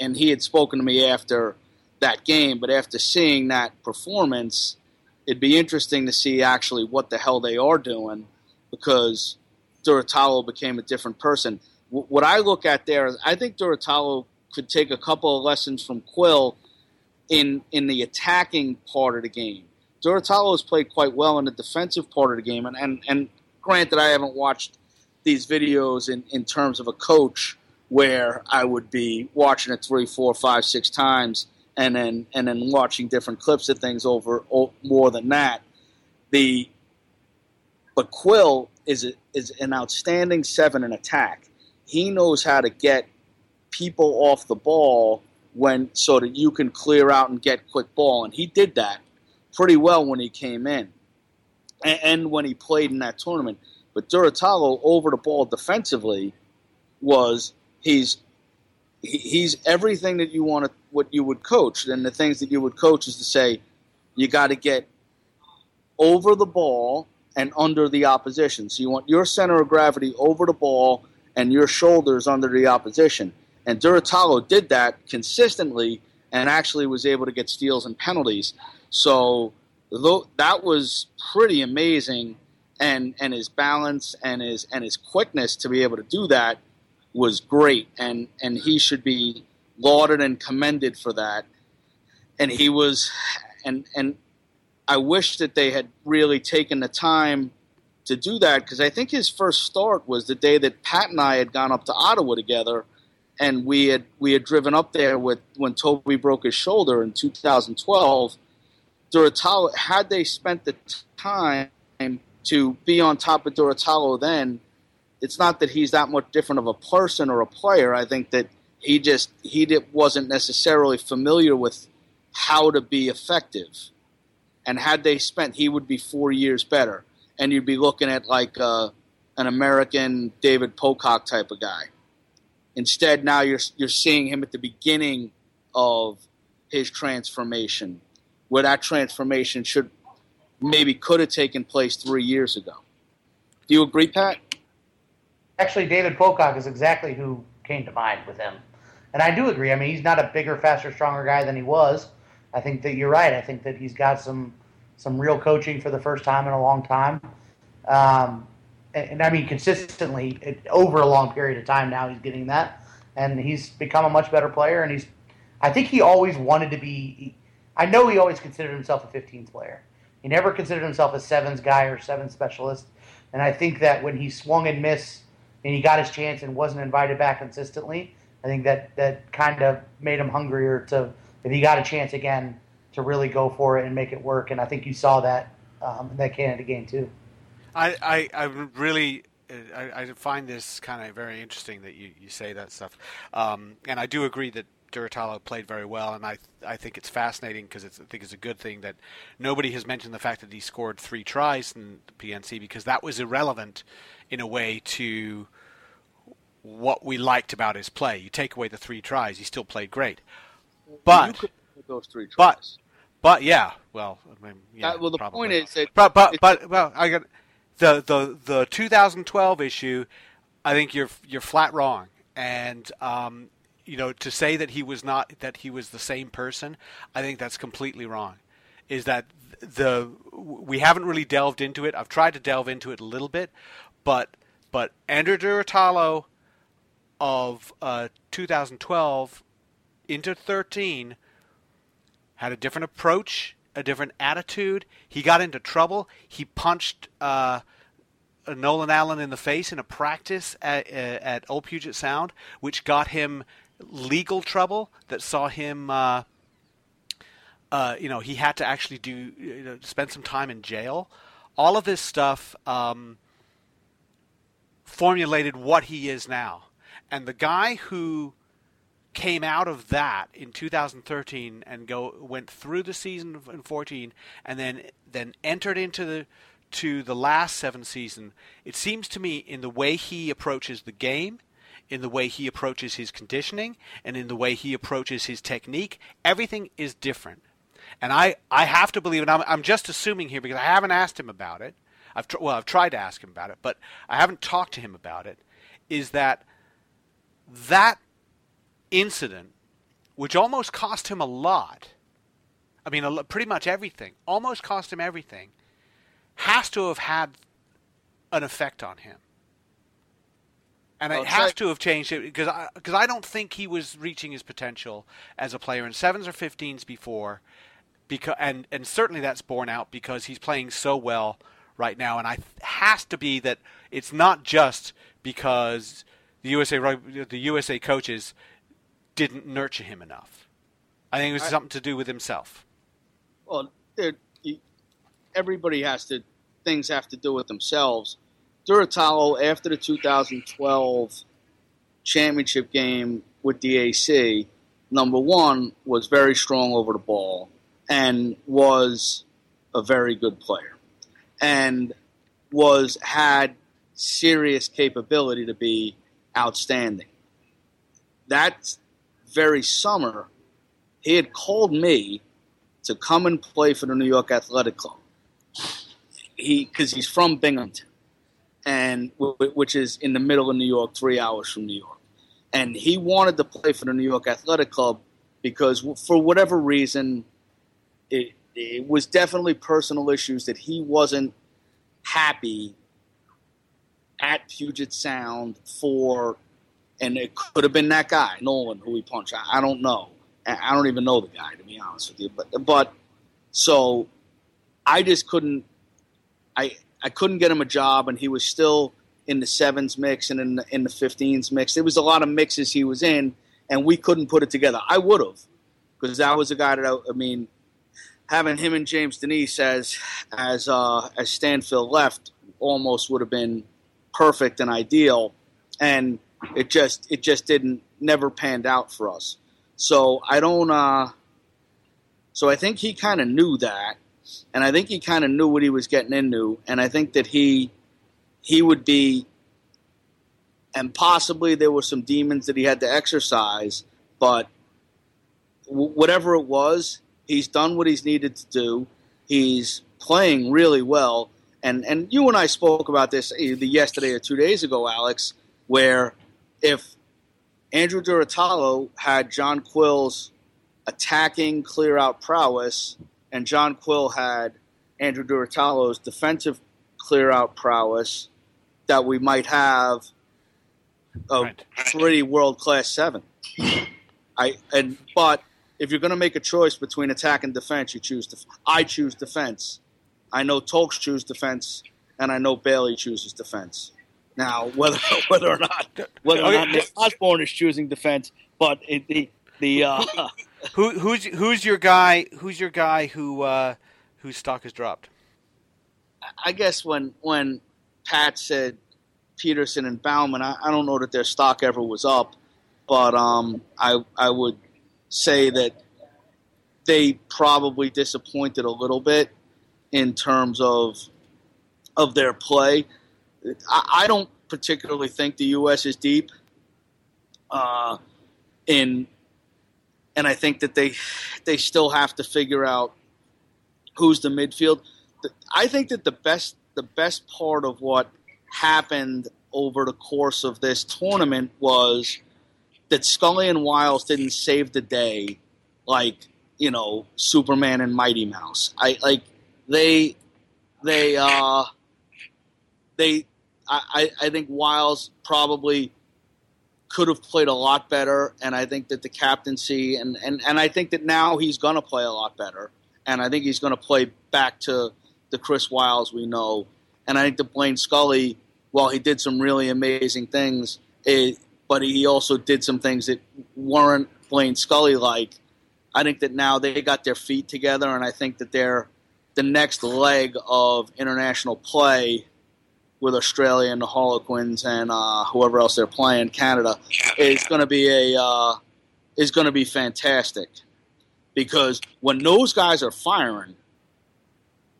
Speaker 2: and he had spoken to me after that game, but after seeing that performance, it'd be interesting to see actually what the hell they are doing because Durutalo became a different person. what I look at there is I think Durutalo could take a couple of lessons from Quill in in the attacking part of the game. Durutalo has played quite well in the defensive part of the game, and, and, and granted, I haven't watched these videos in, in terms of a coach where I would be watching it three, four, five, six times, and then and then watching different clips of things over more than that. The but Quill is a, is an outstanding seven in attack. He knows how to get people off the ball when so that you can clear out and get quick ball. And he did that pretty well when he came in and, and when he played in that tournament. But Durutalo over the ball defensively was he's he's everything that you want to what you would coach. And the things that you would coach is to say you got to get over the ball and under the opposition. So you want your center of gravity over the ball and your shoulders under the opposition. And Durutalo did that consistently and actually was able to get steals and penalties. So that was pretty amazing. And, and his balance and his and his quickness to be able to do that was great, and and he should be lauded and commended for that. And he was, and and I wish that they had really taken the time to do that because I think his first start was the day that Pat and I had gone up to Ottawa together and we had we had driven up there with when Toby broke his shoulder in 2012. Durutalo had they spent the time to be on top of Durutalo then, it's not that he's that much different of a person or a player. I think that he just he wasn't necessarily familiar with how to be effective. And had they spent, he would be four years better, and you'd be looking at like uh, an American David Pocock type of guy. Instead, now you're you're seeing him at the beginning of his transformation, where that transformation should maybe could have taken place three years ago. Do you agree, Pat?
Speaker 3: Actually, David Pocock is exactly who came to mind with him. And I do agree. I mean, he's not a bigger, faster, stronger guy than he was. I think that you're right. I think that he's got some some real coaching for the first time in a long time. Um, and, and, I mean, consistently it, over a long period of time now, he's getting that, and he's become a much better player. And he's, I think he always wanted to be. I know he always considered himself a 15th player. He never considered himself a sevens guy or seven specialist. And I think that when he swung and missed and he got his chance and wasn't invited back consistently, I think that that kind of made him hungrier to if he got a chance again to really go for it and make it work. And I think you saw that um, in that Canada game too.
Speaker 1: I I, I really. I, I, find this kind of very interesting that you, you say that stuff, um, and I do agree that Durutalo played very well, and I I think it's fascinating because I think it's a good thing that nobody has mentioned the fact that he scored three tries in the PNC because that was irrelevant in a way to what we liked about his play. You take away the three tries, he still played great. But
Speaker 2: those three tries.
Speaker 1: But but yeah, well, I mean, yeah,
Speaker 2: uh, well, the
Speaker 1: probably.
Speaker 2: point is that
Speaker 1: but but but well, I got the the the 2012 issue. I think you're you're flat wrong, and um, you know to say that he was not that he was the same person. I think that's completely wrong. Is that the we haven't really delved into it. I've tried to delve into it a little bit, but but Andrew Durutalo of uh, 2012 into 13 had a different approach, a different attitude. He got into trouble. He punched uh, Nolan Allen in the face in a practice at, uh, at Old Puget Sound, which got him legal trouble that saw him. Uh, uh, you know, he had to actually do you know, spend some time in jail. All of this stuff um, formulated what he is now. And the guy who came out of that in 2013 and go went through the season in 14 and then then entered into the to the last seven season it seems to me in the way he approaches the game in the way he approaches his conditioning and in the way he approaches his technique everything is different and I, I have to believe and I'm, I'm just assuming here because I haven't asked him about it I've tr- well I've tried to ask him about it but I haven't talked to him about it is that that incident, which almost cost him a lot, I mean, a, pretty much everything, almost cost him everything, has to have had an effect on him. And well, it has to have changed it because I, because I don't think he was reaching his potential as a player in sevens or 15s before, because and and certainly that's borne out because he's playing so well right now, and I has to be that it's not just because the USA the USA coaches didn't nurture him enough. I think it was I, something to do with himself.
Speaker 2: Well, everybody has to things have to do with themselves. Durutalo, after the 2012 championship game with the AC, number one was very strong over the ball and was a very good player, and was had serious capability to be outstanding. That very summer, he had called me to come and play for the New York Athletic Club. He because he's from Binghamton, and which is in the middle of New York, three hours from New York, and he wanted to play for the New York Athletic Club because for whatever reason, it, it was definitely personal issues that he wasn't happy at Puget Sound for, and it could have been that guy Nolan who he punched. I, I don't know. I don't even know the guy to be honest with you. But but so I just couldn't. I I couldn't get him a job, and he was still in the sevens mix and in the, in the 15s mix. There was a lot of mixes he was in, and we couldn't put it together. I would have, because that was a guy that I, I, mean, having him and James Denise as as uh, as Stanfield left almost would have been perfect and ideal, and it just it just didn't never panned out for us. So I don't. Uh, so I think he kind of knew that, and I think he kind of knew what he was getting into, and I think that he he would be, and possibly there were some demons that he had to exercise, but w- whatever it was, He's done what he's needed to do. He's playing really well. And and you and I spoke about this either yesterday or two days ago, Alex, where if Andrew Durutalo had John Quill's attacking clear out prowess, and John Quill had Andrew Durutalo's defensive clear out prowess, that we might have a
Speaker 1: Right.
Speaker 2: pretty world class seven. I and but if you're going to make a choice between attack and defense, you choose def- I choose defense. I know Tolks choose defense, and I know Bailey chooses defense. Now, whether whether or not whether or not Osborne is choosing defense, but it, the the uh,
Speaker 1: Who, who's who's your guy? Who's your guy who uh, whose stock has dropped?
Speaker 2: I guess when when Pat said Peterson and Baumann, I, I don't know that their stock ever was up, but um, I I would say that they probably disappointed a little bit in terms of of their play. I, I don't particularly think the U.S. is deep. Uh, in and I think that they they still have to figure out who's the midfield. I think that the best the best part of what happened over the course of this tournament was that Scully and Wyles didn't save the day like you know Superman and Mighty Mouse. I like they they uh they I, I I think Wyles probably could have played a lot better, and I think that the captaincy and and and I think that now he's going to play a lot better, and I think he's going to play back to the Chris Wyles we know, and I think that Blaine Scully, while he did some really amazing things, it, but he also did some things that weren't Blaine Scully like. I think that now they got their feet together, and I think that they're the next leg of international play with Australia and the Harlequins and uh, whoever else they're playing, Canada, is going to be a uh, is going to be fantastic because when those guys are firing,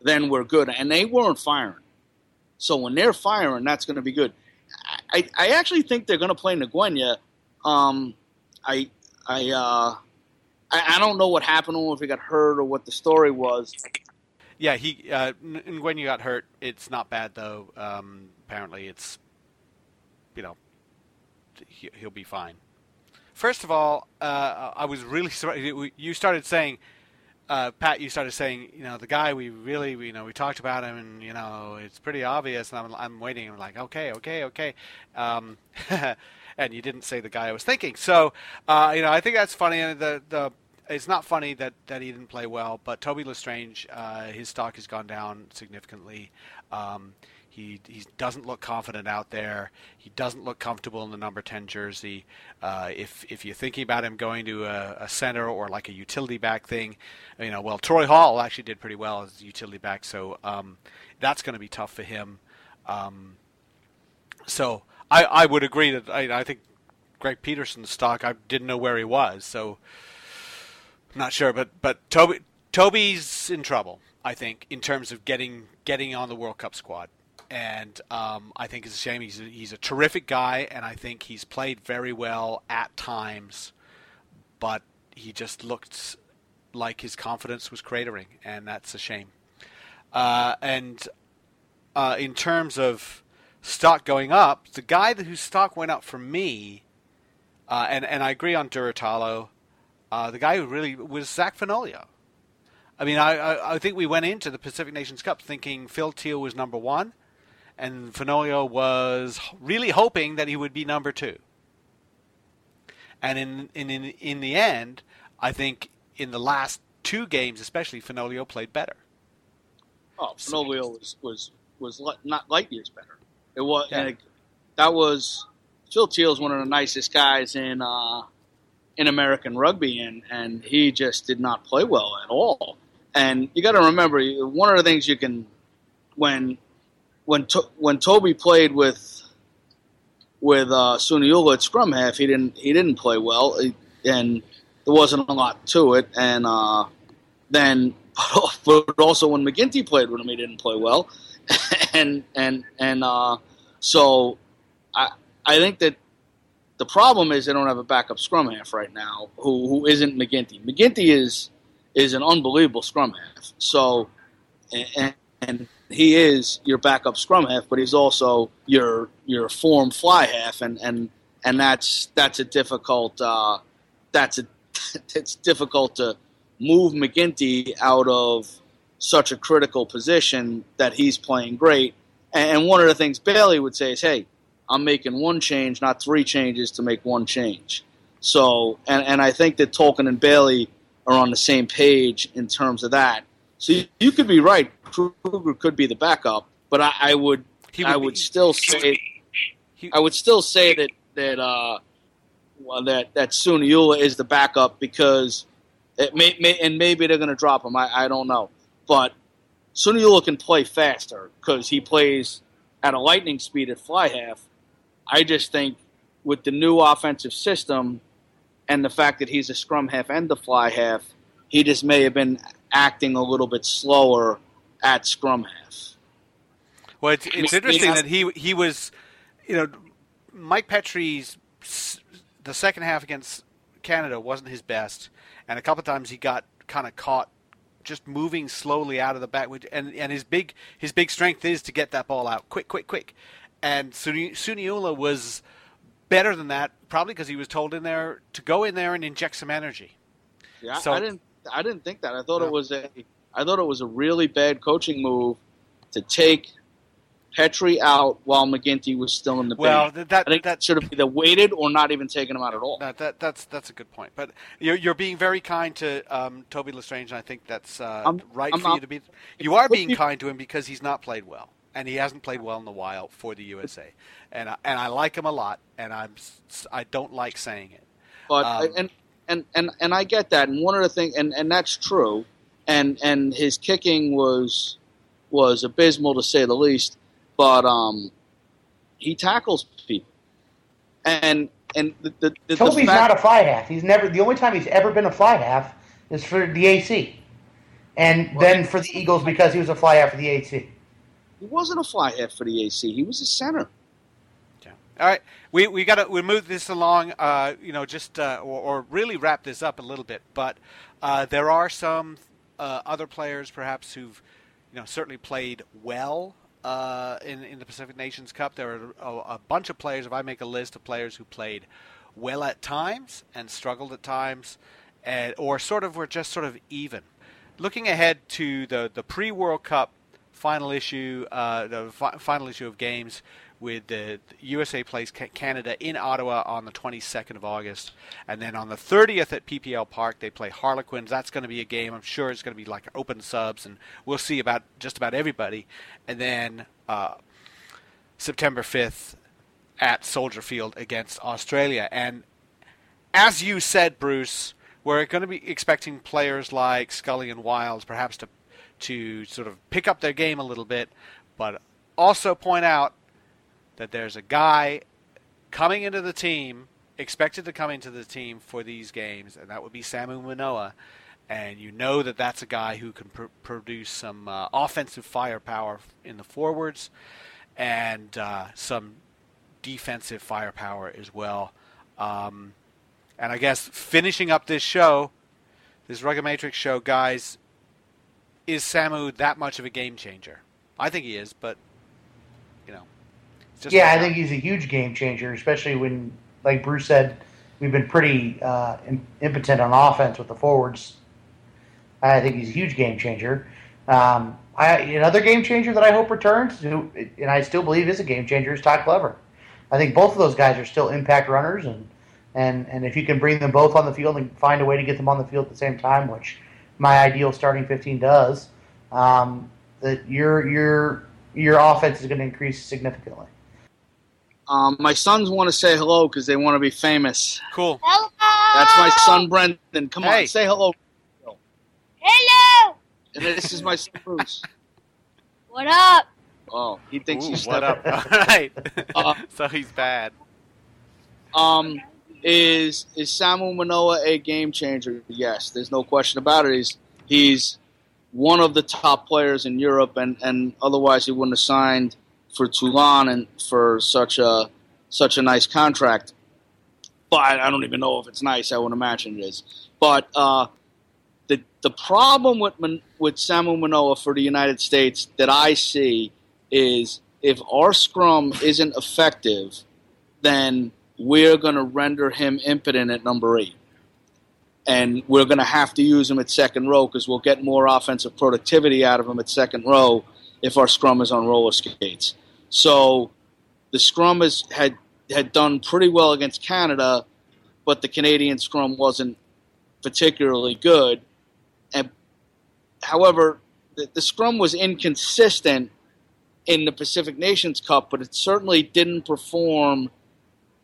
Speaker 2: then we're good, and they weren't firing. So when they're firing, that's going to be good. I, I actually think they're going to play Ngwenya. Um, I I, uh, I I don't know what happened to him if he got hurt or what the story was.
Speaker 1: Yeah, he uh, n- when you got hurt, it's not bad though. Um, apparently, it's you know he, he'll be fine. First of all, uh, I was really surprised. You- You started saying, uh, Pat. You started saying, you know, the guy we really, you know, we talked about him, and you know, it's pretty obvious. And I'm, I'm waiting. I'm like, okay, okay, okay. Um, and you didn't say the guy I was thinking. So, uh, you know, I think that's funny. And the the it's not funny that, that he didn't play well, but Toby L'Estrange, uh, his stock has gone down significantly. Um, he he doesn't look confident out there. He doesn't look comfortable in the number ten jersey. Uh, if if you're thinking about him going to a, a center or like a utility back thing, you know, well, Troy Hall actually did pretty well as utility back, so um, that's going to be tough for him. Um, so I, I would agree that I, I think Greg Peterson's stock I didn't know where he was, so I'm not sure, but but Toby Toby's in trouble. I think in terms of getting getting on the World Cup squad, and um, I think it's a shame. He's a, he's a terrific guy, and I think he's played very well at times, but he just looked like his confidence was cratering, and that's a shame. Uh, and uh, in terms of stock going up, the guy whose stock went up for me, uh, and and I agree on Durutalo, uh, the guy who really was Zach Fenoglio. I mean, I, I I think we went into the Pacific Nations Cup thinking Phil Thiel was number one, and Fenoglio was really hoping that he would be number two. And in in in, in the end, I think in the last two games, especially, Fenoglio played better.
Speaker 2: Oh, Fenoglio was was was not light years better. It was
Speaker 1: Yeah.
Speaker 2: and it- that was Phil Thiel's one of the nicest guys in uh, in American rugby, and and he just did not play well at all. And you got to remember, one of the things you can when when to, when Toby played with with uh, Suniula at scrum half, he didn't he didn't play well, and there wasn't a lot to it. And uh, then, but also when MacGinty played with him, he didn't play well, and and and uh, so I I think that the problem is they don't have a backup scrum half right now who who isn't MacGinty. MacGinty is is an unbelievable scrum half. So, and, and he is your backup scrum half, but he's also your your form fly half, and and and that's that's a difficult uh, that's a it's difficult to move MacGinty out of such a critical position that he's playing great. And one of the things Bailey would say is, "Hey, I'm making one change, not three changes to make one change." So, and and I think that Tolkin and Bailey are on the same page in terms of that. So you, you could be right. Kruger could be the backup, but I, I would, would I would be, still say he, I would still say that that uh, well, that that Suniula is the backup because it may, may and maybe they're going to drop him. I, I don't know, but Suniula can play faster because he plays at a lightning speed at fly half. I just think with the new offensive system and the fact that he's a scrum half and the fly half, he just may have been acting a little bit slower at scrum half.
Speaker 1: Well, it's, it's interesting that he he was, you know, Mike Petri's the second half against Canada wasn't his best, and a couple of times he got kind of caught just moving slowly out of the back. And and his big his big strength is to get that ball out quick, quick, quick. And Suniula was better than that, probably because he was told in there to go in there and inject some energy.
Speaker 2: Yeah, so, I didn't I didn't think that. I thought no. it was a I thought it was a really bad coaching move to take Petri out while MacGinty was still in the
Speaker 1: well, that,
Speaker 2: I think that should have either waited or not even taken him out at all.
Speaker 1: That, that, that's that's a good point. But you're, you're being very kind to um, Toby L'Estrange, and I think that's uh, I'm, right I'm, for I'm, you to be. You are being kind to him because he's not played well, and he hasn't played well in a while for the USA, and I, and I like him a lot, and I'm I don't like saying it.
Speaker 2: But um, and and and and I get that, and one of the things, and and that's true, and and his kicking was was abysmal to say the least, but um, he tackles people, and and the, the, the
Speaker 3: Toby's
Speaker 2: the fact,
Speaker 3: not a fly half. He's never the only time he's ever been a fly half is for the AC, and well, then for the Eagles because he was a fly half for the AC.
Speaker 2: He wasn't a fly half for the AC. He was a center.
Speaker 1: All right, we we got to we move this along. Uh, you know, just uh, or, or, really wrap this up a little bit. But uh, there are some uh, other players, perhaps, who've you know certainly played well uh, in in the Pacific Nations Cup. There are a, a, bunch of players. If I make a list of players who played well at times and struggled at times, and or sort of were just sort of even. Looking ahead to the the pre World Cup final issue, uh, the fi- final issue of games with the USA plays Canada in Ottawa on the 22nd of August, and then on the 30th at PPL Park they play Harlequins. That's going to be a game. I'm sure it's going to be like open subs, and we'll see about just about everybody. And then uh, September 5th at Soldier Field against Australia. And as you said, Bruce, we're going to be expecting players like Scully and Wyles perhaps to to sort of pick up their game a little bit, but also point out that there's a guy coming into the team, expected to come into the team for these games, and that would be Samu Manoa. And you know that that's a guy who can pr- produce some uh, offensive firepower in the forwards and uh, some defensive firepower as well. Um, and I guess finishing up this show, this Rugga Matrix show, guys, is Samu that much of a game changer? I think he is, but you know,
Speaker 3: yeah, I think he's a huge game changer, especially when, like Bruce said, we've been pretty uh, impotent on offense with the forwards. I think he's a huge game changer. Um, I, another game changer that I hope returns, and I still believe is a game changer, is Todd Clever. I think both of those guys are still impact runners, and and and if you can bring them both on the field and find a way to get them on the field at the same time, which my ideal starting 15 does, um, that your your your offense is going to increase significantly.
Speaker 2: Um, my sons want to say hello because they want to be famous.
Speaker 1: Cool.
Speaker 4: Hello.
Speaker 2: That's my son Brendan. Come
Speaker 1: hey.
Speaker 2: on, say hello.
Speaker 4: Hello.
Speaker 2: And this is my son Bruce.
Speaker 4: What up?
Speaker 2: Oh, he thinks
Speaker 1: Ooh,
Speaker 2: he's
Speaker 1: what up? All right. Uh, so he's bad.
Speaker 2: Um, is is Samu Manoa a game changer? Yes, there's no question about it. He's he's one of the top players in Europe, and, and otherwise he wouldn't have signed for Toulon and for such a such a nice contract. But I don't even know if it's nice. I would imagine it is. But uh, the the problem with with Samu Manoa for the United States that I see is if our scrum isn't effective, then we're going to render him impotent at number eight. And we're going to have to use him at second row because we'll get more offensive productivity out of him at second row if our scrum is on roller skates. So the scrum has had had done pretty well against Canada, but the Canadian scrum wasn't particularly good. And however, the, the scrum was inconsistent in the Pacific Nations Cup, but it certainly didn't perform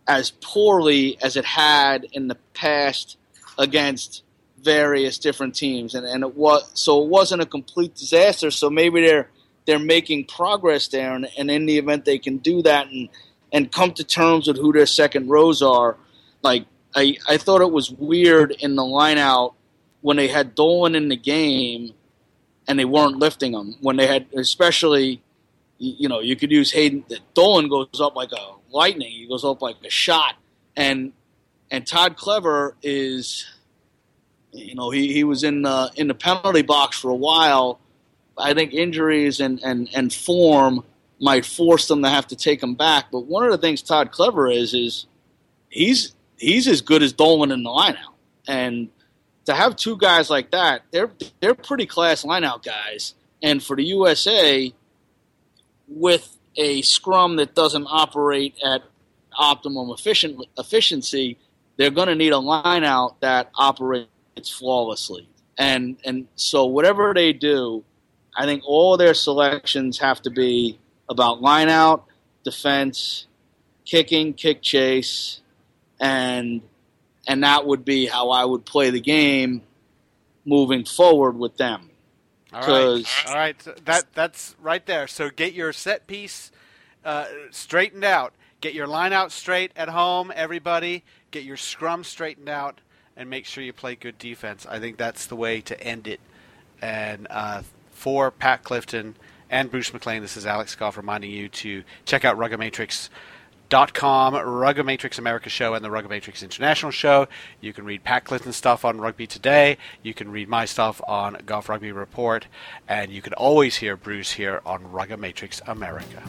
Speaker 2: as poorly as it had in the past against various different teams, and, and it was so it wasn't a complete disaster. So maybe they're they're making progress there, and, and in the event they can do that and and come to terms with who their second rows are, like I I thought it was weird in the lineout when they had Dolan in the game and they weren't lifting him. When they had especially you know you could use Hayden that Dolan goes up like a lightning he goes up like a shot. And and Todd Clever is you know he, he was in the in the penalty box for a while. I think injuries and, and, and form might force them to have to take him back. But one of the things Todd Clever is is he's he's as good as Dolan in the lineout. And to have two guys like that, they're they're pretty class lineout guys. And for the USA, with a scrum that doesn't operate at optimum efficient, efficiency, they're going to need a lineout that operates flawlessly. And and so whatever they do, I think all their selections have to be about lineout, defense, kicking, kick chase, and and that would be how I would play the game moving forward with them.
Speaker 1: All right, all right, that that's right there. So get your set piece uh, straightened out. Get your line out straight at home, everybody. Get your scrum straightened out, and make sure you play good defense. I think that's the way to end it. And uh, for Pat Clifton and Bruce McLane, this is Alex Goff reminding you to check out Rugga Matrix com, Rugga Matrix America show, and the Rugga Matrix International show. You can read Pat Clifton stuff on Rugby Today. You can read my stuff on Goff Rugby Report, and you can always hear Bruce here on Rugga Matrix America.